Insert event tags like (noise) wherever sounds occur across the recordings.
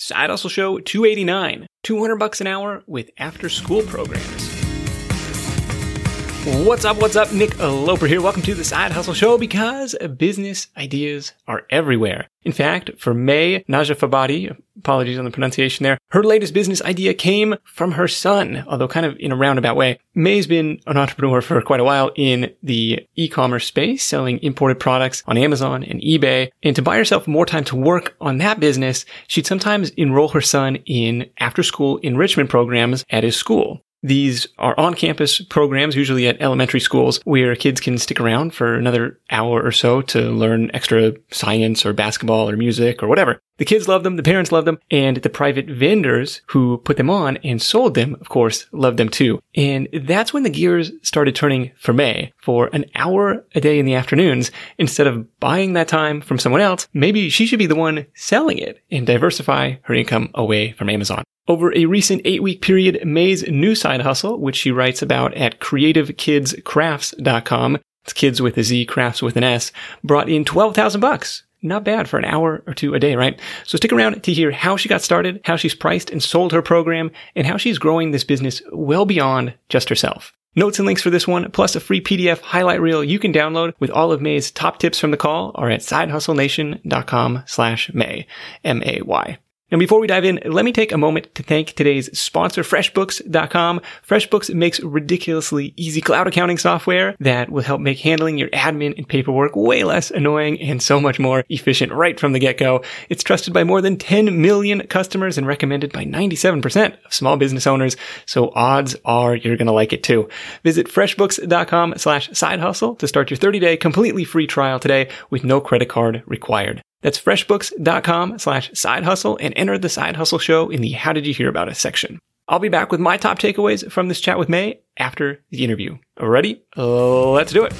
Side Hustle Show 289, 200 bucks an hour with after school programs. What's up? What's up? Nick Loper here. Welcome to the Side Hustle Show because business ideas are everywhere. In fact, for May Najafabadi, apologies on the pronunciation there, her latest business idea came from her son, although kind of in a roundabout way. May's been an entrepreneur for quite a while in the e-commerce space, selling imported products on Amazon and eBay. And to buy herself more time to work on that business, she'd sometimes enroll her son in after school enrichment programs at his school. These are on campus programs, usually at elementary schools, where kids can stick around for another hour or so to learn extra science or basketball or music or whatever. The kids love them, the parents love them, and the private vendors who put them on and sold them, of course, loved them too. And that's when the gears started turning for May. For an hour a day in the afternoons, instead of buying that time from someone else, maybe she should be the one selling it and diversify her income away from Amazon. Over a recent eight week period, May's new side hustle, which she writes about at creativekidscrafts.com, it's kids with a Z, crafts with an S, brought in 12,000 bucks. Not bad for an hour or two a day, right? So stick around to hear how she got started, how she's priced and sold her program, and how she's growing this business well beyond just herself. Notes and links for this one, plus a free PDF highlight reel you can download with all of May's top tips from the call are at sidehustlenation.com slash May, M-A-Y. Now, before we dive in, let me take a moment to thank today's sponsor, FreshBooks.com. FreshBooks makes ridiculously easy cloud accounting software that will help make handling your admin and paperwork way less annoying and so much more efficient right from the get-go. It's trusted by more than 10 million customers and recommended by 97% of small business owners. So odds are you're going to like it too. Visit FreshBooks.com slash side hustle to start your 30-day completely free trial today with no credit card required. That's freshbooks.com slash side hustle and enter the side hustle show in the how did you hear about us section. I'll be back with my top takeaways from this chat with May after the interview. Ready? Let's do it.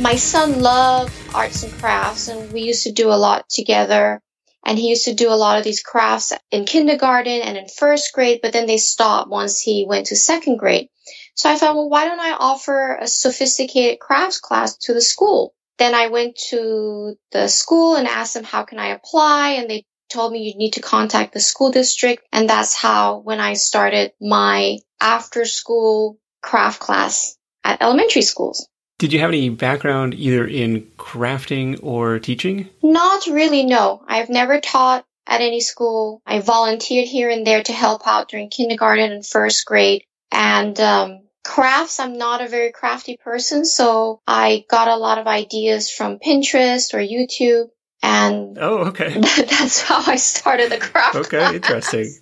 My son loved arts and crafts and we used to do a lot together. And he used to do a lot of these crafts in kindergarten and in first grade, but then they stopped once he went to second grade. So I thought, well, why don't I offer a sophisticated crafts class to the school? Then I went to the school and asked them, how can I apply? And they told me you need to contact the school district. And that's how, when I started my after school craft class at elementary schools. Did you have any background either in crafting or teaching? Not really, no. I've never taught at any school. I volunteered here and there to help out during kindergarten and first grade. And um, crafts, I'm not a very crafty person, so I got a lot of ideas from Pinterest or YouTube. And oh, okay. (laughs) that's how I started the craft. Okay, class. interesting.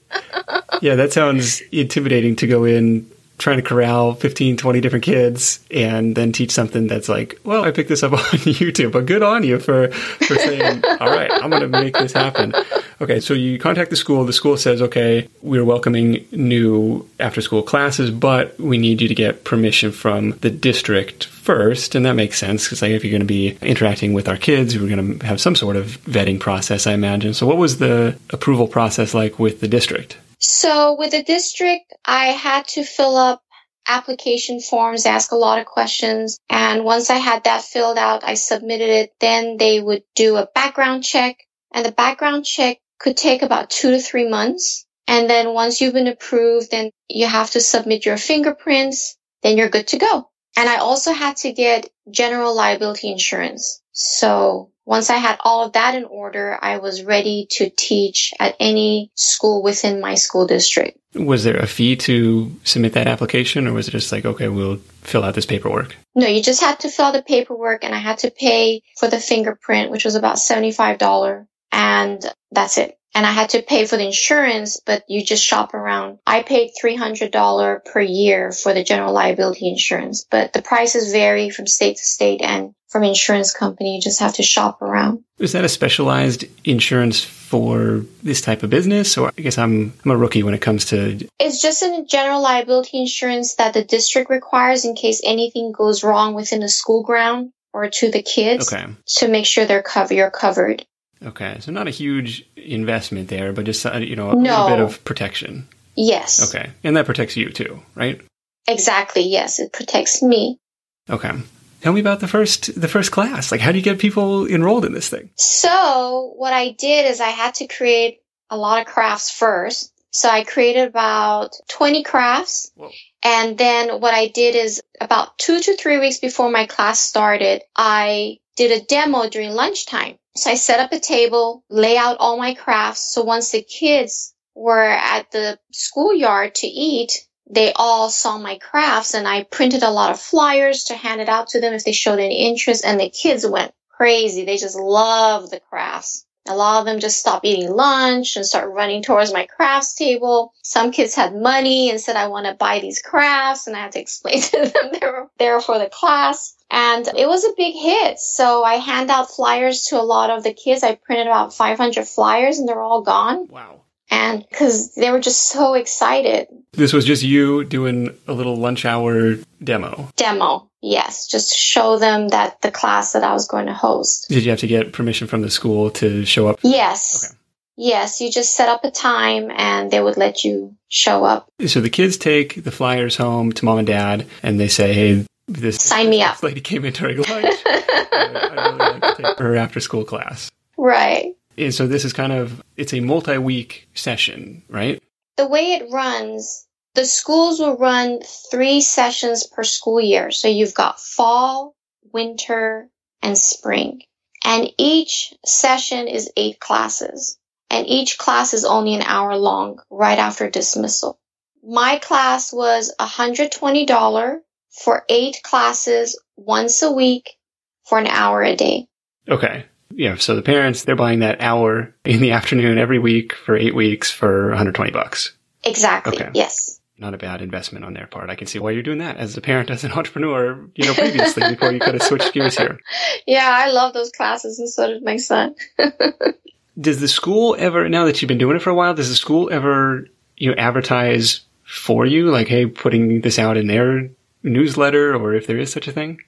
Yeah, that sounds intimidating to go in trying to corral 15, 20 different kids and then teach something that's like, well, I picked this up (laughs) on YouTube, but good on you for, for saying, all right, I'm going to make this happen. Okay, so you contact the school. The school says, okay, we're welcoming new after school classes, but we need you to get permission from the district first. And that makes sense because like, if you're going to be interacting with our kids, we're going to have some sort of vetting process, I imagine. So what was the approval process like with the district? So with the district, I had to fill up application forms, ask a lot of questions. And once I had that filled out, I submitted it. Then they would do a background check and the background check could take about two to three months. And then once you've been approved, then you have to submit your fingerprints. Then you're good to go. And I also had to get general liability insurance. So once I had all of that in order, I was ready to teach at any school within my school district. Was there a fee to submit that application or was it just like, okay, we'll fill out this paperwork? No, you just had to fill out the paperwork and I had to pay for the fingerprint, which was about $75 and that's it. And I had to pay for the insurance, but you just shop around. I paid $300 per year for the general liability insurance, but the prices vary from state to state and from insurance company. You just have to shop around. Is that a specialized insurance for this type of business? Or I guess I'm, I'm a rookie when it comes to. It's just a general liability insurance that the district requires in case anything goes wrong within the school ground or to the kids Okay. to make sure they're covered. You're covered. Okay. So not a huge investment there, but just, uh, you know, a No. little bit of protection. Yes. Okay. And that protects you too, right? Exactly. Yes. It protects me. Okay. Tell me about the first the first class. Like, how do you get people enrolled in this thing? So what I did is I had to create a lot of crafts first. So I created about 20 crafts. Whoa. And then what I did is about two to three weeks before my class started, I did a demo during lunchtime. So I set up a table, lay out all my crafts. So once the kids were at the schoolyard to eat, they all saw my crafts and I printed a lot of flyers to hand it out to them if they showed any interest and the kids went crazy. They just loved the crafts. A lot of them just stopped eating lunch and start running towards my crafts table. Some kids had money and said, I want to buy these crafts. And I had to (laughs) explain to them they were there for the class. And it was a big hit. So I hand out flyers to a lot of the kids. I printed about 500 flyers and they're all gone. Wow. And because they were just so excited. This was just you doing a little lunch hour demo. Demo. Yes. Just show them that the class that I was going to host. Did you have to get permission from the school to show up? Yes. Okay. Yes. You just set up a time and they would let you show up. So the kids take the flyers home to mom and dad, and they say, "Hey, this Sign me up. lady came in during lunch. (laughs) I'd really like to take her after school class." right. And so this is kind of it's a multi-week session, right? the way it runs, the schools will run three sessions per school year. So you've got fall, winter, and spring. And each session is eight classes. And each class is only an hour long right after dismissal. My class was $120 for eight classes once a week for an hour a day. Okay. Yeah, so the parents they're buying that hour in the afternoon every week for 8 weeks for 120 bucks. Exactly. Okay. Yes. Not a bad investment on their part. I can see why you're doing that as a parent, as an (laughs) entrepreneur, you know, previously before you could have switched gears here. (laughs) Yeah, I love those classes and so did my son. (laughs) Does the school ever, now that you've been doing it for a while, does the school ever, you know, advertise for you? Like, hey, putting this out in their newsletter or if there is such a thing?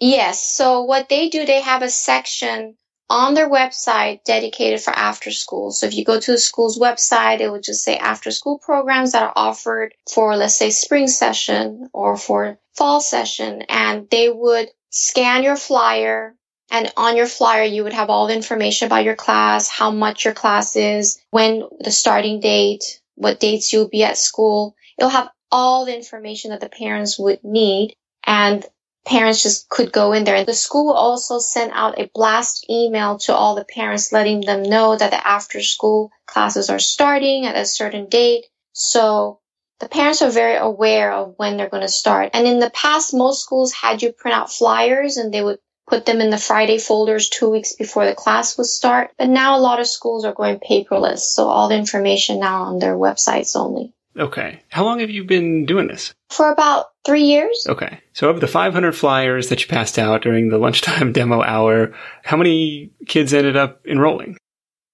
Yes. So what they do, they have a section on their website dedicated for after school. So if you go to the school's website, it would just say after school programs that are offered for, let's say, spring session or for fall session. And they would scan your flyer. And on your flyer, you would have all the information about your class, how much your class is, when the starting date, what dates you'll be at school. It'll have all the information that the parents would need. And parents just could go in there. And the school also sent out a blast email to all the parents letting them know that the after school classes are starting at a certain date. So the parents are very aware of when they're going to start. And in the past, most schools had you print out flyers and they would put them in the Friday folders two weeks before the class would start. But now a lot of schools are going paperless. So all the information now on their websites only. Okay. How long have you been doing this? For about three years. Okay. So of the 500 flyers that you passed out during the (laughs) lunchtime demo hour, how many kids ended up enrolling?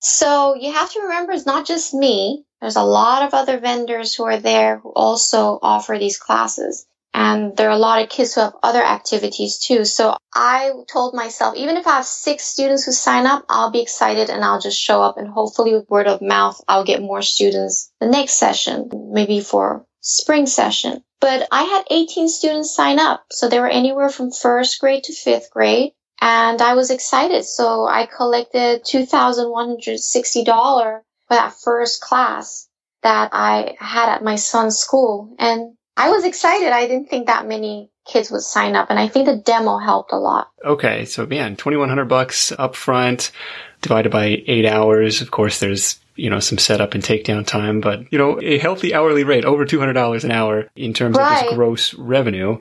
So you have to remember it's not just me. There's a lot of other vendors who are there who also offer these classes. And there are a lot of kids who have other activities too. So I told myself, even if I have six students who sign up, I'll be excited and I'll just show up and hopefully with word of mouth, I'll get more students the next session, maybe for spring session. But I had 18 students sign up. So they were anywhere from first grade to fifth grade. And I was excited. So I collected $2,160 for that first class that I had at my son's school. And I was excited. I didn't think that many kids would sign up. And I think the demo helped a lot. Okay. So man, 2100 bucks up front divided by eight hours. Of course, there's you know, some setup and takedown time, but you know, a healthy hourly rate, over $200 an hour in terms of Right. just gross revenue.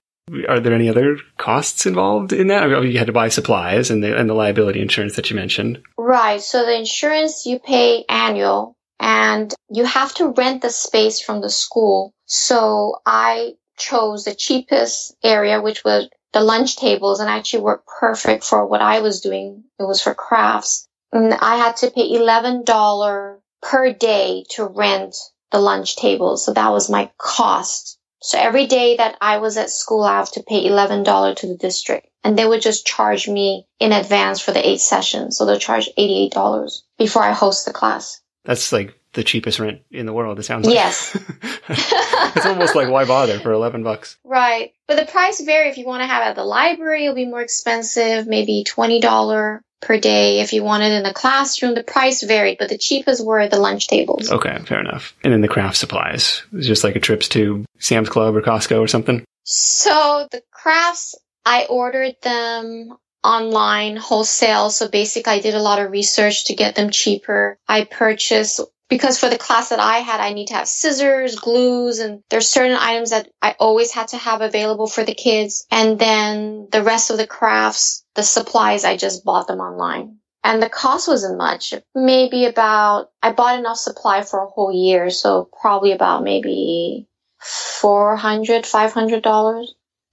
Are there any other costs involved in that? I mean, you had to buy supplies and the, and the liability insurance that you mentioned. Right. So the insurance you pay annual and you have to rent the space from the school. So I chose the cheapest area, which was the lunch tables and actually worked perfect for what I was doing. It was for crafts. And I had to pay $11 per day to rent the lunch tables. So that was my cost. So every day that I was at school, I have to pay $11 to the district and they would just charge me in advance for the eight sessions. So they'll charge $88 before I host the class. That's like the cheapest rent in the world. It sounds like. Yes. (laughs) it's almost like why bother for 11 bucks? Right. But the price vary. If you want to have it at the library, it'll be more expensive, maybe $20 per day. If you want it in the classroom, the price varied, but the cheapest were the lunch tables. Okay, fair enough. And then the craft supplies. It's just like a trips to Sam's Club or Costco or something. So the crafts, I ordered them online wholesale. So basically I did a lot of research to get them cheaper. I purchased because for the class that I had, I need to have scissors, glues, and there's certain items that I always had to have available for the kids. And then the rest of the crafts, the supplies, I just bought them online. And the cost wasn't much. Maybe about, I bought enough supply for a whole year. So probably about maybe 400 $500.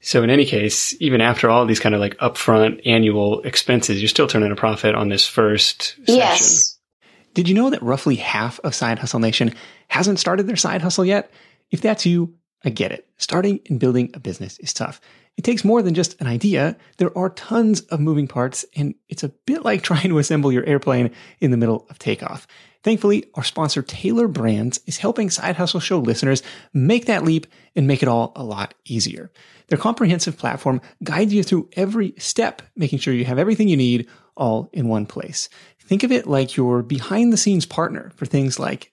So in any case, even after all these kind of like upfront annual expenses, you're still turning a profit on this first session. Yes. Did you know that roughly half of Side Hustle Nation hasn't started their side hustle yet? If that's you, I get it. Starting and building a business is tough. It takes more than just an idea. There are tons of moving parts, and it's a bit like (laughs) trying to assemble your airplane in the middle of takeoff. Thankfully, our sponsor Tailor Brands is helping Side Hustle Show listeners make that leap and make it all a lot easier. Their comprehensive platform guides you through every step, making sure you have everything you need all in one place. Think of it like your behind the scenes partner for things like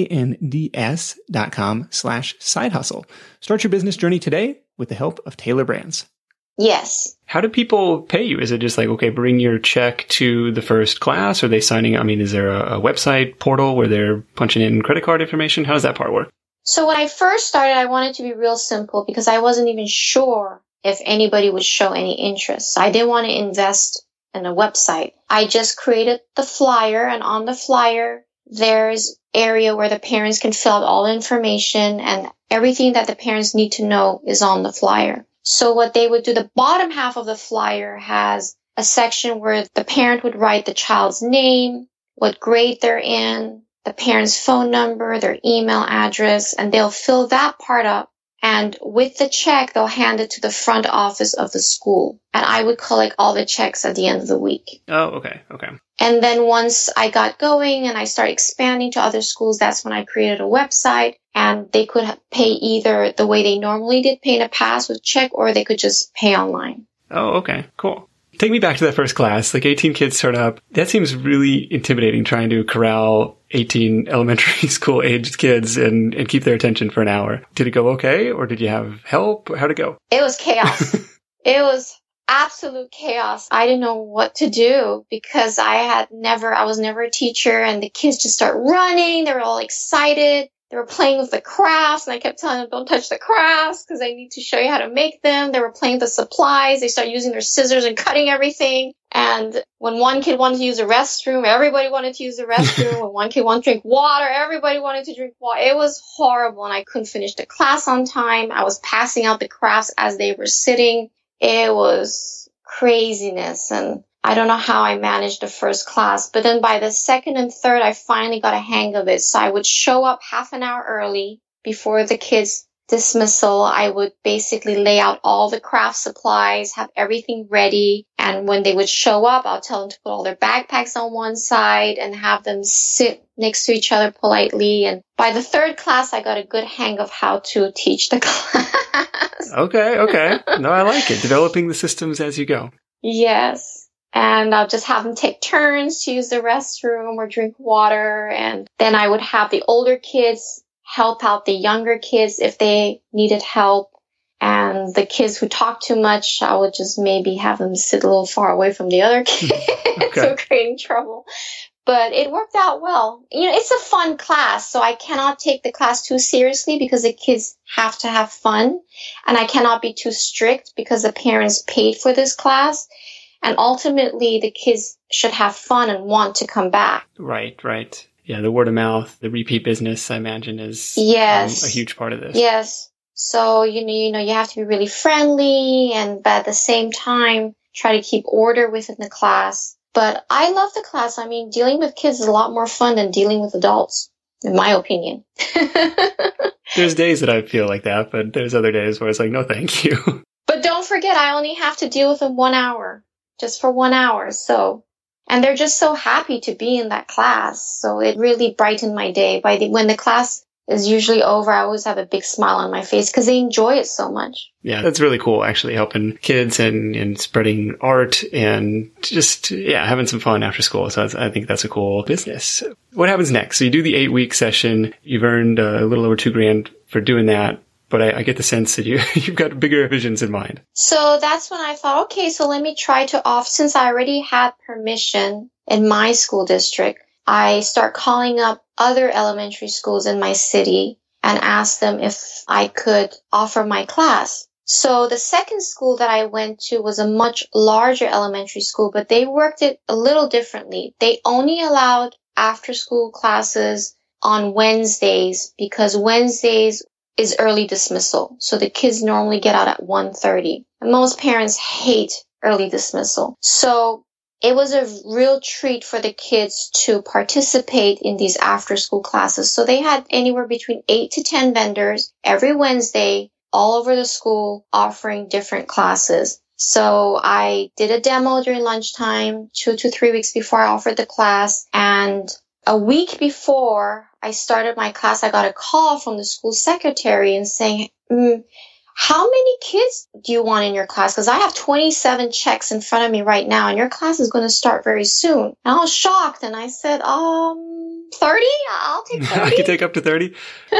dot com slash side hustle. Start your business journey today with the help of Tailor Brands. Yes. How do people pay you? Is it just like, okay, bring your check to the first class? Are they signing? I mean, is there a, a website portal where they're punching in credit card information? How does that part work? So when I first started, I wanted to be real simple because I wasn't even sure if anybody would show any interest. I didn't want to invest in a website. I just created the flyer and on the flyer, there's area where the parents can fill out all the information and everything that the parents need to know is on the flyer. So what they would do, the bottom half of the flyer has a section where the parent would write the child's name, what grade they're in, the parent's phone number, their email address, and they'll fill that part up. And with the check, they'll hand it to the front office of the school. And I would collect all the checks at the end of the week. Oh, okay. Okay. And then once I got going and I started expanding to other schools, that's when I created a website and they could pay either the way they normally did pay in a pass with check or they could just pay online. Oh, okay. Cool. Take me back to that first class. Like 18 kids start up. That seems really intimidating trying to corral 18 (laughs) elementary school aged kids and, and keep their attention for an hour. Did it go okay or did you have help? How'd it go? It was chaos. (laughs) it was absolute chaos. I didn't know what to do because I had never, I was never a teacher and the kids just start running. They were all excited. They were playing with the crafts and I kept telling them, don't touch the crafts because I need to show you how to make them. They were playing with the supplies. They started using their scissors and cutting everything. And when one kid wanted to use the restroom, everybody wanted to use the restroom. (laughs) when one kid wanted to drink water, everybody wanted to drink water. It was horrible and I couldn't finish the class on time. I was passing out the crafts as they were sitting. It was craziness and I don't know how I managed the first class, but then by the second and third, I finally got a hang of it. So I would show up half an hour early before the kids dismissal. I would basically lay out all the craft supplies, have everything ready. And when they would show up, I'll tell them to put all their backpacks on one side and have them sit next to each other politely. And by the third class, I got a good hang of how to teach the (laughs) class. (laughs) Okay. Okay. No, I like it. Developing the systems as you go. Yes and I'll just have them take turns to use the restroom or drink water. And then I would have the older kids help out the younger kids if they needed help. And the kids who talk too much, I would just maybe have them sit a little far away from the other (laughs) kids, okay. so creating trouble. But it worked out well. You know, it's a fun class, so I cannot take the class too seriously because the kids have to have fun. And I cannot be too strict because the parents paid for this class. And ultimately, the kids should have fun and want to come back. Right, right. Yeah, the word of mouth, the repeat business, I imagine, is yes. um, a huge part of this. Yes. So, you know, you know, you have to be really friendly and but at the same time try to keep order within the class. But I love the class. I mean, dealing with kids is a lot more fun than dealing with adults, in my opinion. (laughs) there's days that I feel like that, but there's other days where it's like, no, thank you. (laughs) But don't forget, I only have to deal with them one hour, just for one hour. So, and they're just so happy to be in that class. So it really brightened my day. By the, when the class is usually over, I always have a big smile on my face because they enjoy it so much. Yeah, that's really cool. Actually helping kids and, and spreading art and just, yeah, having some fun after school. So I think that's a cool business. What happens next? So you do the eight week session. You've earned a little over two grand for doing that but I, I, get the sense that you (laughs) you've got bigger visions in mind. So that's when I thought, okay, so let me try to off since I already had permission in my school district. I start calling up other elementary schools in my city and asked them if I could offer my class. So the second school that I went to was a much larger elementary school, but they worked it a little differently. They only allowed after school classes on Wednesdays because Wednesdays is early dismissal. So the kids normally get out at 1.30. And most parents hate early dismissal. So it was a real treat for the kids to participate in these after school classes. So they had anywhere between eight to 10 vendors every Wednesday all over the school offering different classes. So I did a demo during lunchtime, two to three weeks before I offered the class. And a week before I started my class, I got a call from the school secretary and saying, mm, how many kids do you want in your class? Because I have 27 checks in front of me right now, and your class is going to start very soon. And I was shocked, and I said, um, 30? I'll take (laughs) 30. I can take up to 30.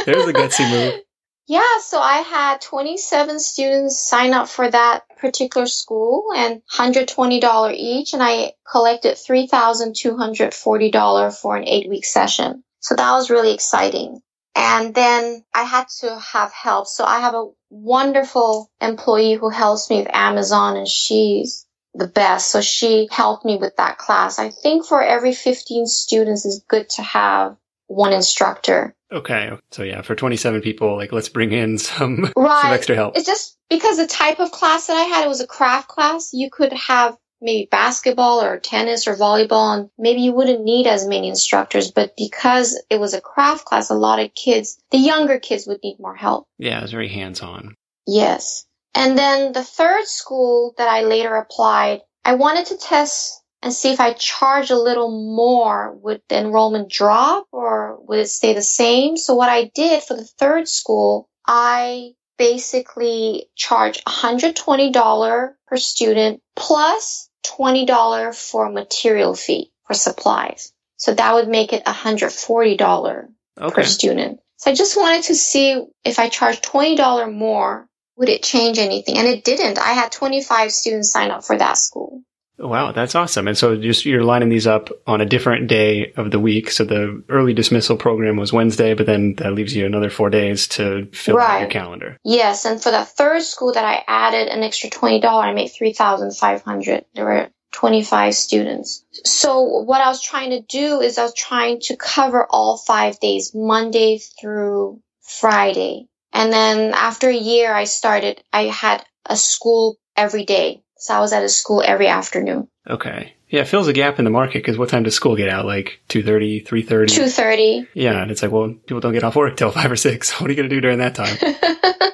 There's a gutsy move. (laughs) Yeah, so I had 27 students sign up for that particular school and $120 each, and I collected $3,240 for an eight week session. So that was really exciting. And then I had to have help. So I have a wonderful employee who helps me with Amazon and she's the best. So she helped me with that class. I think for every 15 students is good to have one instructor. Okay. So yeah, for 27 people, like let's bring in some, (laughs) right. some extra help. It's just because the type of class that I had, it was a craft class. You could have maybe basketball or tennis or volleyball and maybe you wouldn't need as many instructors but because it was a craft class a lot of kids the younger kids would need more help. Yeah it was very hands-on. Yes. And then the third school that i later applied i wanted to test and see if i charge a little more would the enrollment drop or would it stay the same? So what i did for the third school i basically charge $120 per student plus $20 for material fee for supplies. So that would make it $140 okay. per student. So I just wanted to see if I charged $20 more, would it change anything? And it didn't. I had 25 students sign up for that school. Oh, wow, that's awesome. And so just you're lining these up on a different day of the week. So the early dismissal program was Wednesday, but then that leaves you another four days to fill right. out your calendar. Yes. And for the third school that I added an extra $20, I made 3500 There were 25 students. So what I was trying to do is I was trying to cover all five days, Monday through Friday. And then after a year, I started, I had a school every day. So I was at a school every afternoon. Okay. Yeah, it fills a gap in the market because what time does school get out? Like 2.30, 3.30? 2.30. Yeah, and it's like, well, people don't get off work till 5 or 6. (laughs) What are you going to do during that time? (laughs)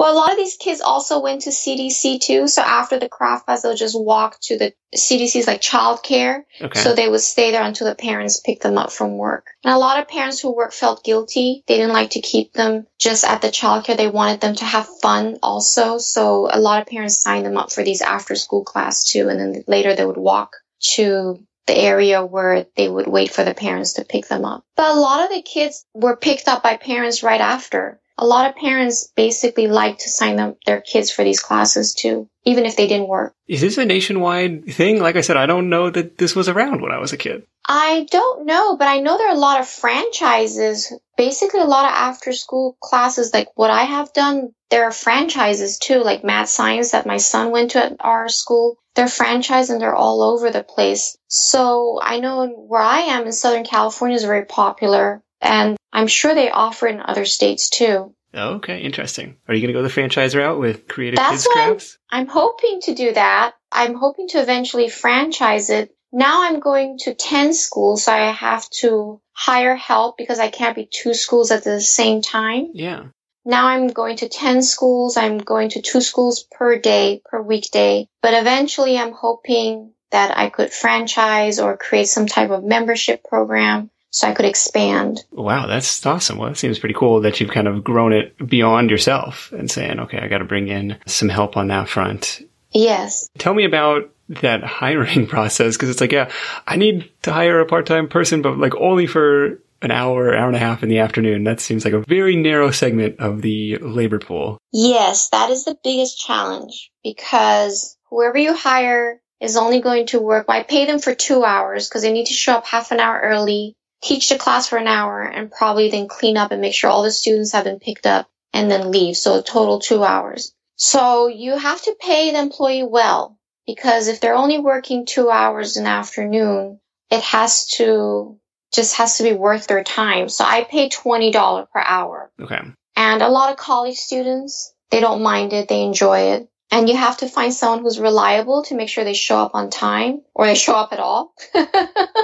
Well, a lot of these kids also went to CDC too. So after the craft class, they'll just walk to the CDC's like childcare. Okay. So they would stay there until the parents pick them up from work. And a lot of parents who work felt guilty. They didn't like to keep them just at the childcare. They wanted them to have fun also. So a lot of parents signed them up for these after school class too. And then later they would walk to the area where they would wait for the parents to pick them up. But a lot of the kids were picked up by parents right after a lot of parents basically like to sign up their kids for these classes too, even if they didn't work. Is this a nationwide thing? Like I said, I don't know that this was around when I was a kid. I don't know, but I know there are a lot of franchises, basically a lot of after school classes like what I have done. There are franchises too, like Mad Science that my son went to at our school. They're franchise and they're all over the place. So I know where I am in Southern California is very popular and I'm sure they offer it in other states too. Okay, interesting. Are you going to go the franchise route with Creative That's Kids Crafts? I'm, I'm hoping to do that. I'm hoping to eventually franchise it. Now I'm going to 10 schools, so I have to hire help because I can't be two schools at the same time. Yeah. Now I'm going to 10 schools. I'm going to two schools per day, per weekday. But eventually I'm hoping that I could franchise or create some type of membership program so I could expand. Wow, that's awesome. Well, it seems pretty cool that you've kind of grown it beyond yourself and saying, okay, I got to bring in some help on that front. Yes. Tell me about that hiring (laughs) process because it's like, yeah, I need to hire a part-time person, but like only for an hour, hour and a half in the afternoon. That seems like a very narrow segment of the labor pool. Yes, that is the biggest challenge because whoever you hire is only going to work. Well, I pay them for two hours because they need to show up half an hour early, teach the class for an hour, and probably then clean up and make sure all the students have been picked up and then leave. So a total two hours. So you have to pay the employee well because if they're only working two hours in the afternoon, it has to just has to be worth their time. So I pay $20 per hour. Okay. And a lot of college students, they don't mind it. They enjoy it. And you have to find someone who's reliable to make sure they show up on time or they show up at all. (laughs)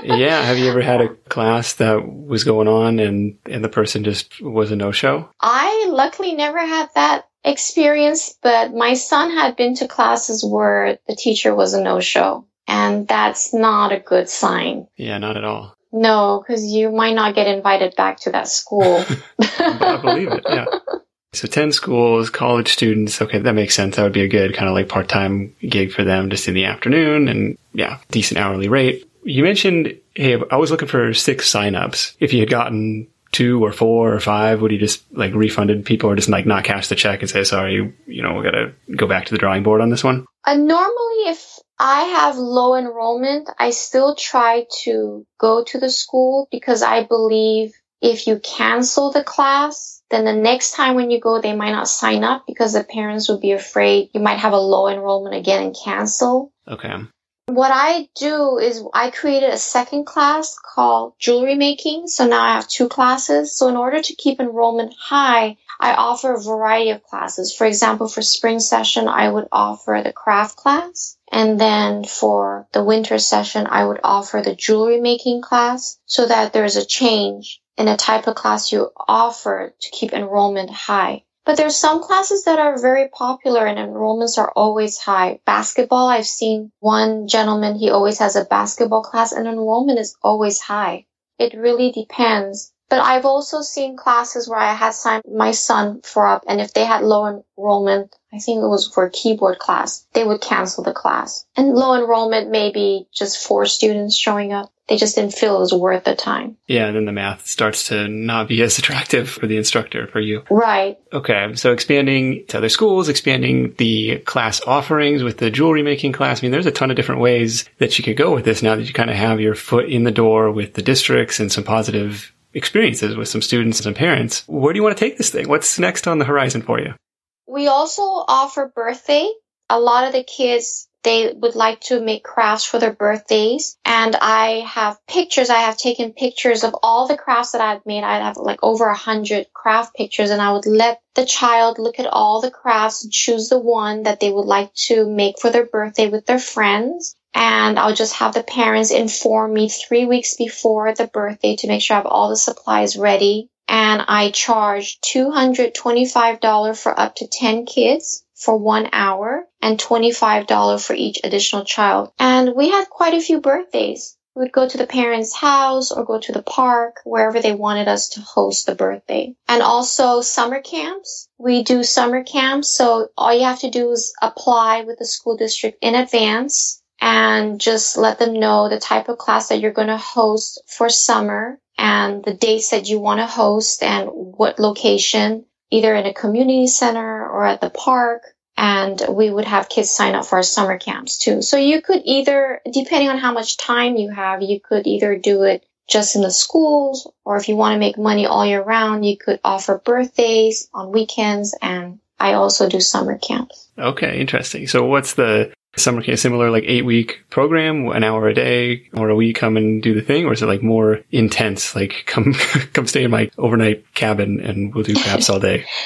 yeah. Have you ever had a class that was going on and, and the person just was a no show? I luckily never had that experience, but my son had been to classes where the teacher was a no show. And that's not a good sign. Yeah, not at all. No, because you might not get invited back to that school. (laughs) I believe it. Yeah. (laughs) So 10 schools, college students. Okay, that makes sense. That would be a good kind of like part-time gig for them just in the afternoon and yeah, decent hourly rate. You mentioned, hey, I was looking for six signups. If you had gotten two or four or five, would you just like refunded people or just like not cash the check and say, sorry, you know, we got to go back to the drawing board on this one? Uh, normally, if I have low enrollment, I still try to go to the school because I believe if you cancel the class, then the next time when you go, they might not sign up because the parents would be afraid you might have a low enrollment again and cancel. Okay. What I do is I created a second class called jewelry making. So now I have two classes. So in order to keep enrollment high, I offer a variety of classes. For example, for spring session, I would offer the craft class. And then for the winter session, I would offer the jewelry making class so that there's a change in the type of class you offer to keep enrollment high. But there's some classes that are very popular and enrollments are always high. Basketball, I've seen one gentleman, he always has a basketball class and enrollment is always high. It really depends. But I've also seen classes where I had signed my son for up and if they had low enrollment, I think it was for a keyboard class, they would cancel the class. And low enrollment, maybe just four students showing up they just didn't feel it was worth the time. Yeah, and then the math starts to not be (laughs) as attractive for the instructor for you. Right. Okay, so expanding to other schools, expanding the class offerings with the jewelry making class. I mean, there's a ton of different ways that you could go with this now that you kind of have your foot in the door with the districts and some positive experiences with some students and some parents. Where do you want to take this thing? What's next on the horizon for you? We also offer birthday. A lot of the kids they would like to make crafts for their birthdays. And I have pictures. I have taken pictures of all the crafts that I've made. I have like over a hundred craft pictures and I would let the child look at all the crafts and choose the one that they would like to make for their birthday with their friends. And I'll just have the parents inform me three weeks before the birthday to make sure I have all the supplies ready. And I charge $225 for up to 10 kids for one hour and $25 for each additional child. And we had quite a few birthdays. We would go to the parents' house or go to the park, wherever they wanted us to host the birthday. And also summer camps. We do summer camps. So all you have to do is apply with the school district in advance and just let them know the type of class that you're going to host for summer and the dates that you want to host and what location either in a community center or at the park. And we would have kids sign up for our summer camps too. So you could either, depending on how much time you have, you could either do it just in the schools, or if you want to make money all year round, you could offer birthdays on weekends. And I also do summer camps. Okay, interesting. So what's the summer camp similar like eight week program, an hour a day, or a week come and do the thing, or is it like more intense? Like (laughs) come come stay in my overnight cabin and we'll do crafts all day. (laughs)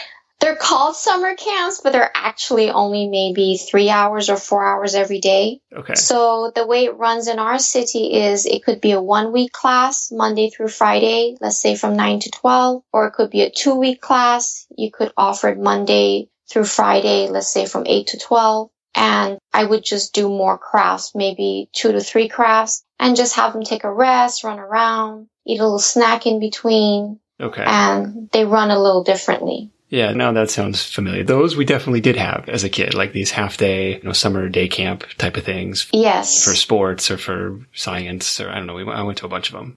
They're called summer camps, but they're actually only maybe three hours or four hours every day. Okay. So the way it runs in our city is it could be a one week class, Monday through Friday, let's say from nine to 12, or it could be a two week class. You could offer it Monday through Friday, let's say from eight to 12. And I would just do more crafts, maybe two to three crafts and just have them take a rest, run around, eat a little snack in between. Okay. And they run a little differently. Yeah, now that sounds familiar. Those we definitely did have as a kid, like these half day, you know, summer day camp type of things. Yes. For sports or for science or I don't know. We, I went to a bunch of them.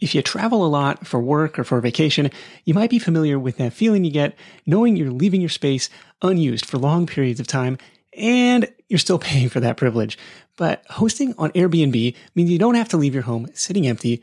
If you travel a lot for work or for vacation, you might be familiar with that feeling you get knowing you're leaving your space unused for long periods of time and you're still (laughs) paying for that privilege. But hosting on Airbnb means you don't have to leave your home sitting empty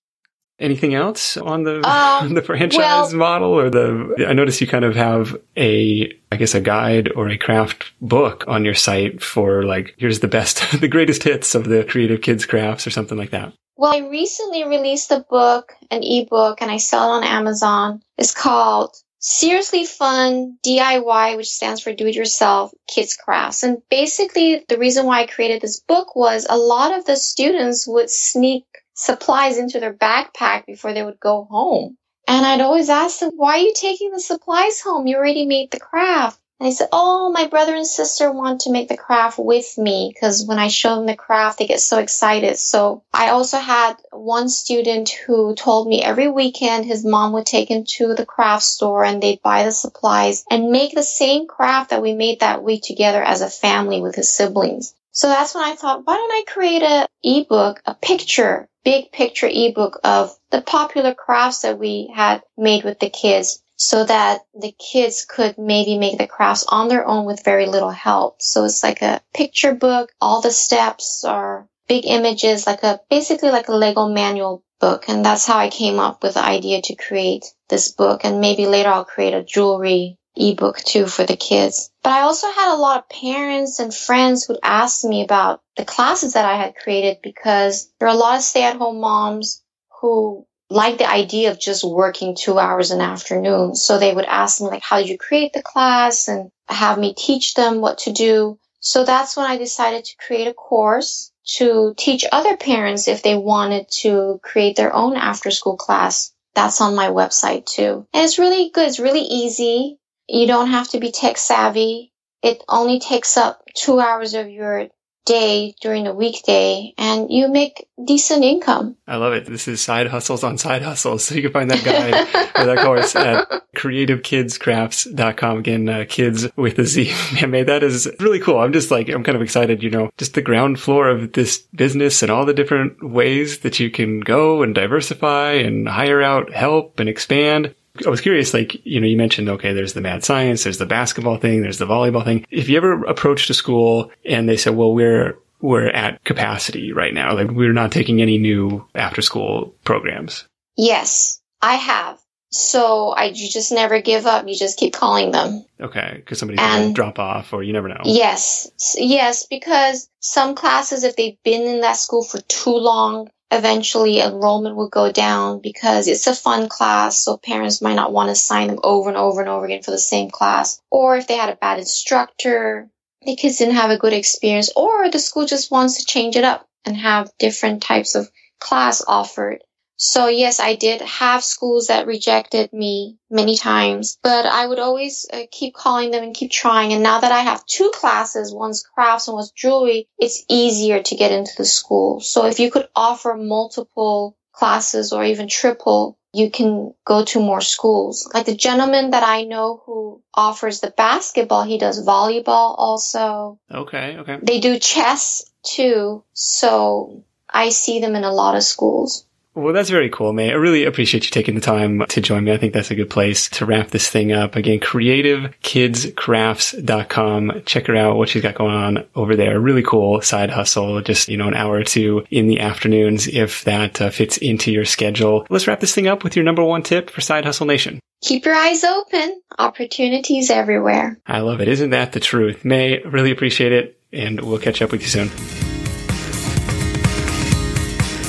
Anything else on the Um, (laughs) the franchise well- model or the? I notice you kind of have a, I guess, a guide or a craft book on your site for like here's the best, (laughs) the greatest hits of the creative kids crafts or something like that. Well, I recently released a book, an ebook, and I sell it on Amazon. It's called Seriously Fun DIY, which stands for Do It Yourself Kids Crafts. And basically, the reason why I created this book was a lot of the students would sneak supplies into their backpack before they would go home. And I'd always ask them, why are you taking the supplies home? You already made the craft. And they said, oh, my brother and sister want to make the craft with me because when I show them the craft, they get so excited. So I also had one student who told me every weekend his mom would take him to the craft store and they'd buy the supplies and make the same craft that we made that week together as a family with his siblings. So that's when I thought, why don't I create a ebook, a picture, big picture ebook of the popular crafts that we had made with the kids so that the kids could maybe make the crafts on their own with very little help. So it's like a picture book. All the steps are big images, like a, basically like a Lego manual book. And that's how I came up with the idea to create this book. And maybe later I'll create a jewelry ebook too for the kids. But I also had a lot of parents and friends who'd ask me about the classes that I had created because there are a lot of stay at home moms who like the idea of just working two hours an afternoon. So they would ask me like, how did you create the class and have me teach them what to do. So that's when I decided to create a course to teach other parents if they wanted to create their own after school class. That's on my website too. And it's really good. It's really easy. You don't have to be tech savvy. It only takes up two hours of your day during the weekday and you make decent income. I love it. This is side hustles on side hustles. So (laughs) you can find that guide or that course at creativekidscrafts.com. Again, uh, kids with a Z. (laughs) Man, man, that is really cool. I'm just like, I'm kind of excited, you know, just the ground floor of this business and all the different ways that you can go and diversify and hire out help and expand. I was curious, like, you know, you mentioned, okay, there's the mad science, there's the basketball thing, there's the volleyball thing. If you ever approached a school and they said, well, we're, we're at capacity right now, like we're not taking any new after school programs. Yes, I have. So I, you just never give up. You just keep calling them. Okay. Because somebody's going to drop off or you never know. Yes. Yes. Because some classes, if they've been in that school for too long, eventually enrollment will go down because it's a fun class. So parents might not want to sign them over and over and over again for the same class. Or if they had a bad instructor, the kids didn't have a good experience, or the school just wants to change it up and have different types of class offered. So yes, I did have schools that rejected me many times, but I would always uh, keep calling them and keep trying. And now that I have two classes, one's crafts and one's jewelry, it's easier to get into the school. So if you could offer multiple classes or even triple, you can go to more schools. Like the gentleman that I know who offers the basketball, he does volleyball also. Okay, okay. They do chess too. So I see them in a lot of schools. Well, that's very cool, May. I really appreciate you taking the time to join me. I think that's a good place to wrap this thing up. Again, creativekidscrafts.com. Check her out, what she's got going on over there. Really cool side hustle. Just, you know, an hour or two in the afternoons if that uh, fits into your schedule. Let's wrap this thing up with your number one tip for Side Hustle Nation. Keep your eyes open. Opportunities everywhere. I love it. Isn't that the truth? May, really appreciate it. And we'll catch up with you soon.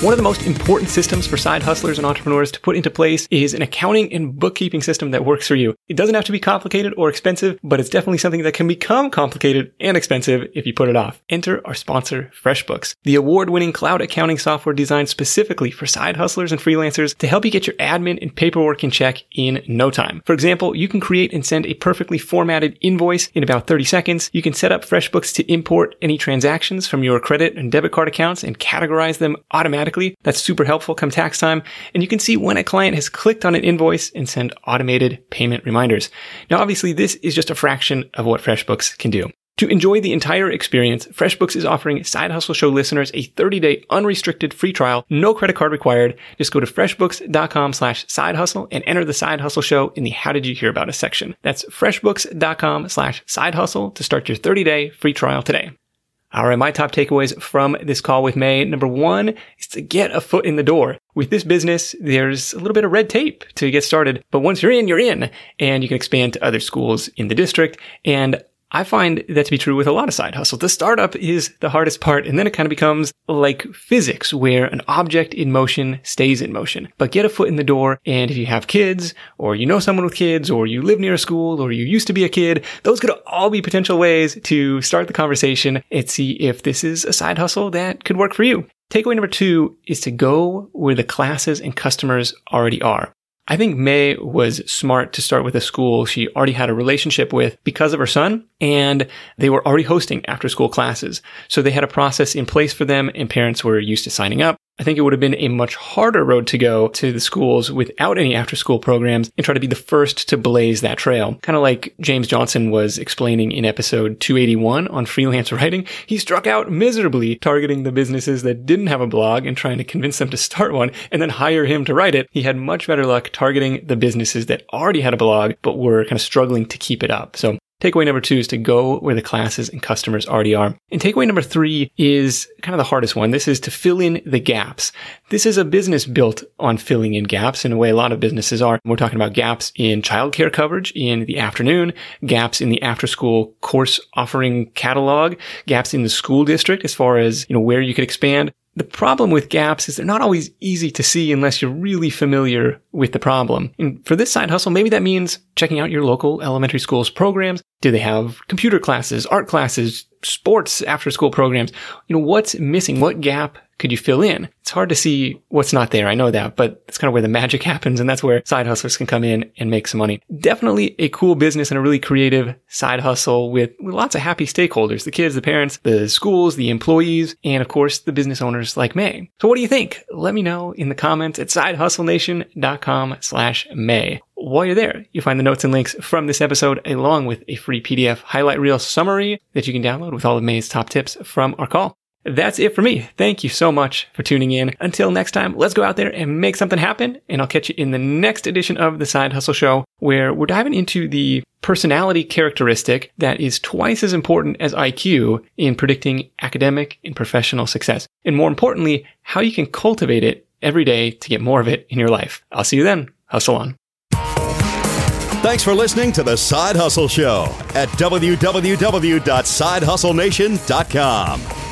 One of the most important systems for side hustlers and entrepreneurs to put into place is an accounting and bookkeeping system that works for you. It doesn't have to be complicated or expensive, but it's definitely something that can become complicated and expensive if you put it off. Enter our sponsor, FreshBooks, the award-winning cloud accounting software designed specifically for side hustlers and freelancers to help you get your admin and paperwork in check in no time. For example, you can create and send a perfectly formatted invoice in about 30 seconds. You can set up FreshBooks to import any transactions from your credit and debit card accounts and categorize them automatically automatically. That's super helpful come tax time. And you can see when a client has clicked on an invoice and send automated payment reminders. Now, obviously, this is just a fraction of what FreshBooks can do. To enjoy the entire experience, FreshBooks is offering Side Hustle Show listeners a 30-day unrestricted free trial, no credit card required. Just go to freshbooks.com slash side hustle and enter the Side Hustle Show in the How Did You Hear About Us section. That's freshbooks.com slash side hustle to start your 30-day free trial today. All right, my top takeaways from this call with May. Number one is to get a foot in the door. With this business, there's a little bit of red tape to get started, but once you're in, you're in, and you can expand to other schools in the district. And I find that to be true with a lot of side hustles. The startup is the hardest part, and then it kind of becomes like physics, where an object in motion stays in motion. But get a foot in the door, and if you have kids, or you know someone with kids, or you live near a school, or you used to be a kid, those could all be potential ways to start the conversation and see if this is a side hustle that could work for you. Takeaway number two is to go where the classes and customers already are. I think May was smart to start with a school she already had a relationship with because of her son, and they were already hosting after school classes. So they had a process in place for them, and parents were used to signing up. I think it would have been a much harder road to go to the schools without any after school programs and try to be the first to blaze that trail. Kind of like James Johnson was explaining in episode 281 on freelance (laughs) writing. He struck out miserably targeting the businesses that didn't have a blog and trying to convince them to start one and then hire him to write it. He had much better luck targeting the businesses that already had a blog but were kind of struggling to keep it up. So Takeaway number two is to go where the classes and customers already are. And takeaway number three is kind of the hardest one. This is to fill in the gaps. This is a business built on filling in gaps in a way a lot of businesses are. We're talking about gaps in childcare coverage in the afternoon, gaps in the after school course offering catalog, gaps in the school district as far as, you know, where you could expand The problem with gaps is they're not always easy to see unless you're really familiar with the problem. And for this side hustle, maybe that means checking out your local elementary school's programs. Do they have computer classes, art classes, sports after school programs? You know, what's missing? What gap could you fill in? It's hard to see what's not there. I know that, but it's kind of where the magic (laughs) happens. And that's where side hustlers can come in and make some money. Definitely a cool business and a really creative side hustle with, with lots of happy stakeholders, the kids, the parents, the schools, the employees, and of course, the business owners like May. So what do you think? Let me know in the comments at sidehustlenation.com slash May while you're there, you'll find the notes and links from this episode along with a free PDF highlight reel summary that you can download with all of May's top tips from our call. That's it for me. Thank you so much for tuning in. Until next time, let's go out there and make something happen. And I'll catch you in the next edition of the Side Hustle Show, where we're diving into the personality characteristic that is twice as important as IQ in predicting academic and professional success. And more importantly, how you can cultivate it every day to get more of it in your life. I'll see you then. Hustle on. Thanks for listening to the Side Hustle Show at www.sidehustlenation.com.